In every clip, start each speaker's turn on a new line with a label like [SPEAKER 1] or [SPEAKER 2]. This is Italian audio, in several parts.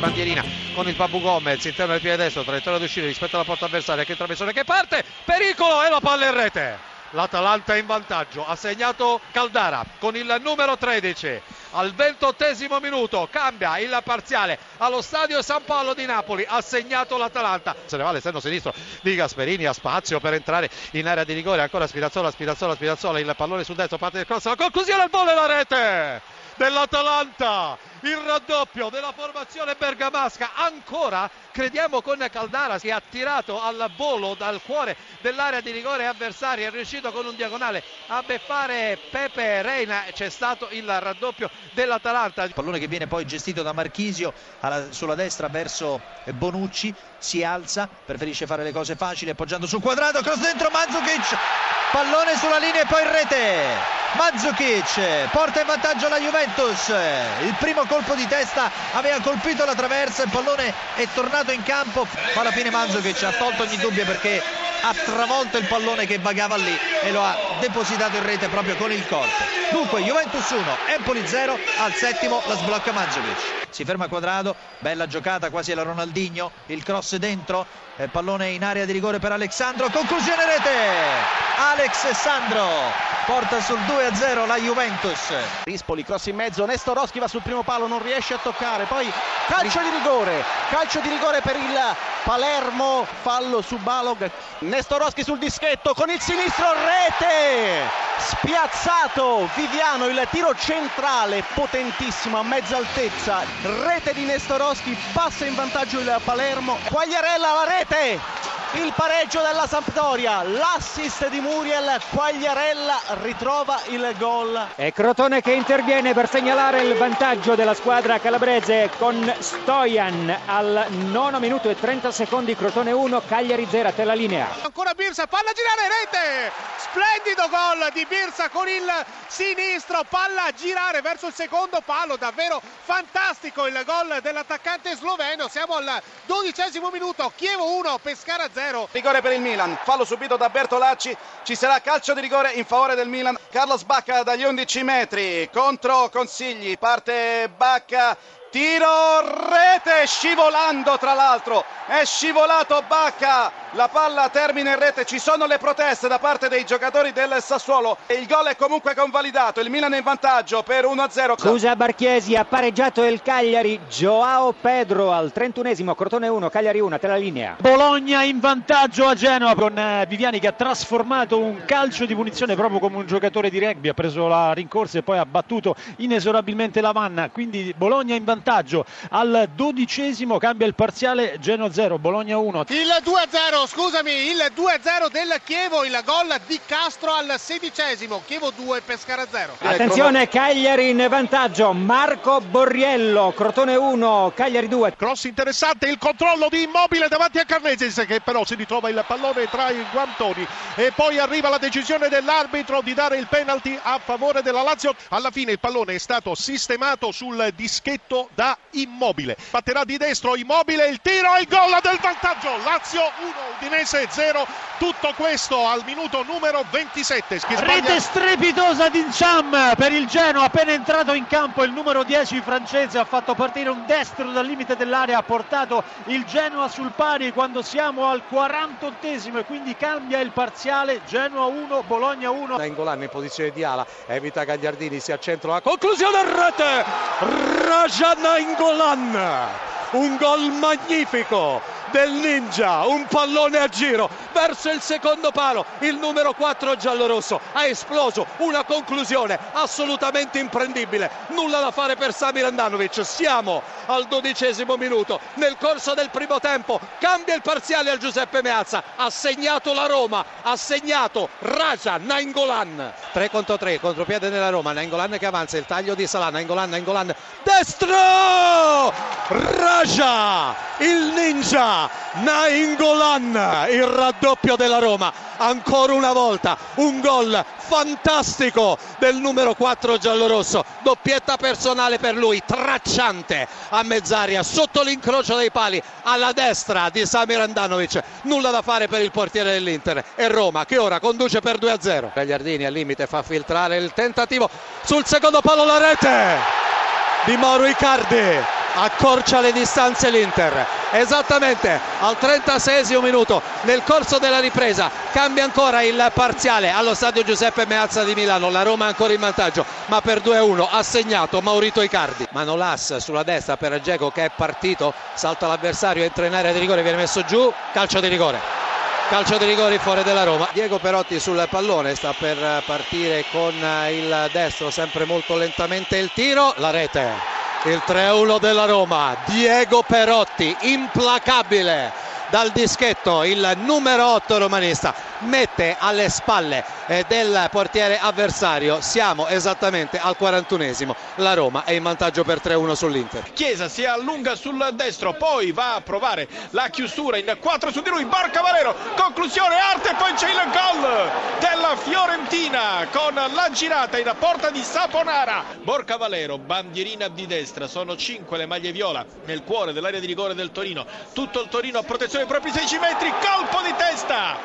[SPEAKER 1] bandierina con il Papu Gomez interno del piede destro, traiettoria di uscire rispetto alla porta avversaria, che traversone che parte, pericolo e la palla in rete. L'Atalanta in vantaggio, ha segnato Caldara con il numero 13 al ventottesimo minuto, cambia il parziale allo stadio San Paolo di Napoli, ha segnato l'Atalanta, se ne va l'esterno sinistro di Gasperini, ha spazio per entrare in area di rigore, ancora Spinazzola, Spinazzola, Spinazzola, il pallone sul destro, parte del cross, la conclusione, il volo e la rete dell'Atalanta il raddoppio della formazione bergamasca. Ancora crediamo con Caldara che ha tirato al volo dal cuore dell'area di rigore avversaria è riuscito con un diagonale a beffare Pepe Reina. C'è stato il raddoppio dell'Atalanta.
[SPEAKER 2] Pallone che viene poi gestito da Marchisio alla, sulla destra verso Bonucci si alza preferisce fare le cose facili appoggiando sul quadrato cross dentro Mandzukic pallone sulla linea e poi in rete. Mandzukic porta in vantaggio la Juventus il primo colpo di testa aveva colpito la traversa il pallone è tornato in campo ma alla fine Mandzukic ha tolto ogni dubbio perché ha travolto il pallone che vagava lì e lo ha depositato in rete proprio con il corpo dunque Juventus 1 Empoli 0 al settimo la sblocca Mandzukic. Si ferma Quadrado bella giocata quasi alla Ronaldinho il cross dentro il pallone in area di rigore per Alexandro conclusione rete! Alex Sandro porta sul 2-0 la Juventus.
[SPEAKER 3] Rispoli cross in mezzo Nestorowski va sul primo palo non riesce a toccare poi calcio di rigore calcio di rigore per il Palermo fallo su Balog Nestorowski sul dischetto con il sinistro rete! Spiazzato Viviano il tiro centrale potentissimo a mezza altezza rete di Nestorowski passa in vantaggio il Palermo Quagliarella la rete il pareggio della Sampdoria, l'assist di Muriel, Quagliarella ritrova il gol.
[SPEAKER 4] E Crotone che interviene per segnalare il vantaggio della squadra calabrese con Stojan al nono minuto e 30 secondi, Crotone 1, Cagliari 0 a te la linea.
[SPEAKER 5] Ancora Birsa, palla girare, rete! Splendido gol di Birsa con il sinistro, palla a girare verso il secondo palo, davvero fantastico il gol dell'attaccante sloveno. Siamo al dodicesimo minuto, Chievo 1, Pescara 0.
[SPEAKER 3] Rigore per il Milan, fallo subito da Bertolacci, ci sarà calcio di rigore in favore del Milan. Carlos Bacca dagli 11 metri. Contro Consigli, parte Bacca, tiro, rete, scivolando tra l'altro, è scivolato Bacca, la palla termina in rete, ci sono le proteste da parte dei giocatori del Sassuolo e il gol è comunque convalidato, il Milan è in vantaggio per 1-0.
[SPEAKER 4] Scusa Barchiesi, ha pareggiato il Cagliari, Joao Pedro al 31esimo, Crotone 1, Cagliari 1, te la linea.
[SPEAKER 6] Bologna in vantaggio a Genova con eh, Viviani che ha trasformato un calcio di punizione proprio come un giocatore di rugby, ha preso la rincorsa e poi ha battuto inesorabilmente la manna, quindi Bologna in vantaggio al dodicesimo, cambia il parziale, Genoa 0, Bologna 1.
[SPEAKER 5] Il 2-0, scusami, il 2-0 del Chievo, il gol di Castro al sedicesimo, Chievo 2, Pescara 0.
[SPEAKER 4] Attenzione, Cagliari in vantaggio, Marco Borriello, Crotone 1, Cagliari 2.
[SPEAKER 7] Cross interessante, il controllo di Immobile davanti a Carnesis che però si ritrova il pallone tra i guantoni e poi arriva la decisione dell'arbitro di dare il penalty a favore della Lazio. Alla fine il pallone è stato sistemato sul dischetto da Immobile. Batterà di destro Immobile, il tiro e il gol del vantaggio. Lazio 1, Udinese 0. Tutto questo al minuto numero 27. Chi sbaglia-
[SPEAKER 6] Rete strepitosa di Ncham per il Genoa, appena entrato in campo il numero 10 francese ha fatto partire un destro dal limite dell'area, ha portato il Genoa sul pari quando siamo al 48esimo e quindi cambia il parziale Genoa 1, Bologna 1.
[SPEAKER 1] Nainggolan in posizione di ala evita Gagliardini si accentra la conclusione rete Raja Nainggolan un gol magnifico del Ninja un pallone a giro verso il secondo palo il numero 4 giallorosso. Ha esploso una conclusione assolutamente imprendibile. Nulla da fare per Samir Andanovic. Siamo al dodicesimo minuto. Nel corso del primo tempo cambia il parziale al Giuseppe Meazza. Ha segnato la Roma ha segnato Raja Nainggolan. 3 contro 3 contropiede nella Roma. Nainggolan che avanza il taglio di Salah. Nainggolan Nainggolan destro! Raja il ninja Nainggolan il raddoppio della Roma. Ancora una volta un gol fantastico del numero 4 giallorosso. Doppietta personale per lui tracciante a mezz'aria sotto l'incrocio dei pali alla destra di Samir Andanovic. Nulla da fare per il portiere dell'Inter. E Roma che ora conduce per 2-0 Gagliardini al limite fa filtrare il tentativo. Sul secondo palo la rete di Mauro Icardi. Accorcia le distanze l'Inter esattamente al 36 minuto nel corso della ripresa cambia ancora il parziale allo stadio Giuseppe Meazza di Milano. La Roma ancora in vantaggio ma per 2-1 ha segnato Maurito Icardi. Manolas sulla destra per Geco che è partito salta l'avversario entra in area di rigore viene messo giù calcio di rigore. Calcio di rigore fuori della Roma. Diego Perotti sul pallone sta per partire con il destro sempre molto lentamente il tiro la rete il 3-1 della Roma Diego Perotti implacabile. Dal dischetto il numero 8 romanista mette alle spalle eh, del portiere avversario. Siamo esattamente al 41esimo la Roma è in vantaggio per 3-1 sull'Inter.
[SPEAKER 8] Chiesa si allunga sul destro poi va a provare la chiusura in 4 su di lui. Borca Valero conclusione arte poi c'è il gol della Fiorentina con la girata in porta di Saponara. Borca Valero bandierina di destra sono 5 le maglie viola nel cuore dell'area di rigore del Torino. Tutto il Torino a protezione dei propri 16 metri colpo di testa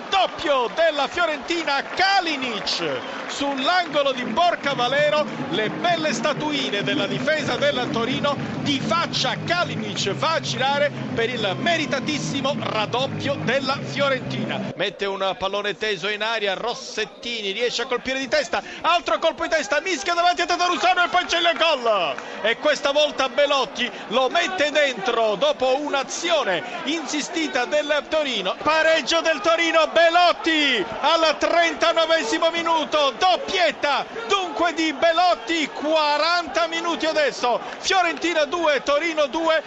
[SPEAKER 8] e raddoppio della Fiorentina Kalinic. Sull'angolo di Borca Valero le belle statuine della difesa del Torino. Di faccia Kalinic va a girare per il meritatissimo raddoppio della Fiorentina. Mette un pallone teso in aria Rossettini riesce a colpire di testa. Altro colpo di testa mischia davanti a Tatarusano e poi c'è il gol. E questa volta Belotti lo mette dentro dopo un'azione insistita del Torino. Pareggio del Torino Belotti al 39 minuto doppietta dunque di Belotti 40 minuti adesso Fiorentina 2 Torino 2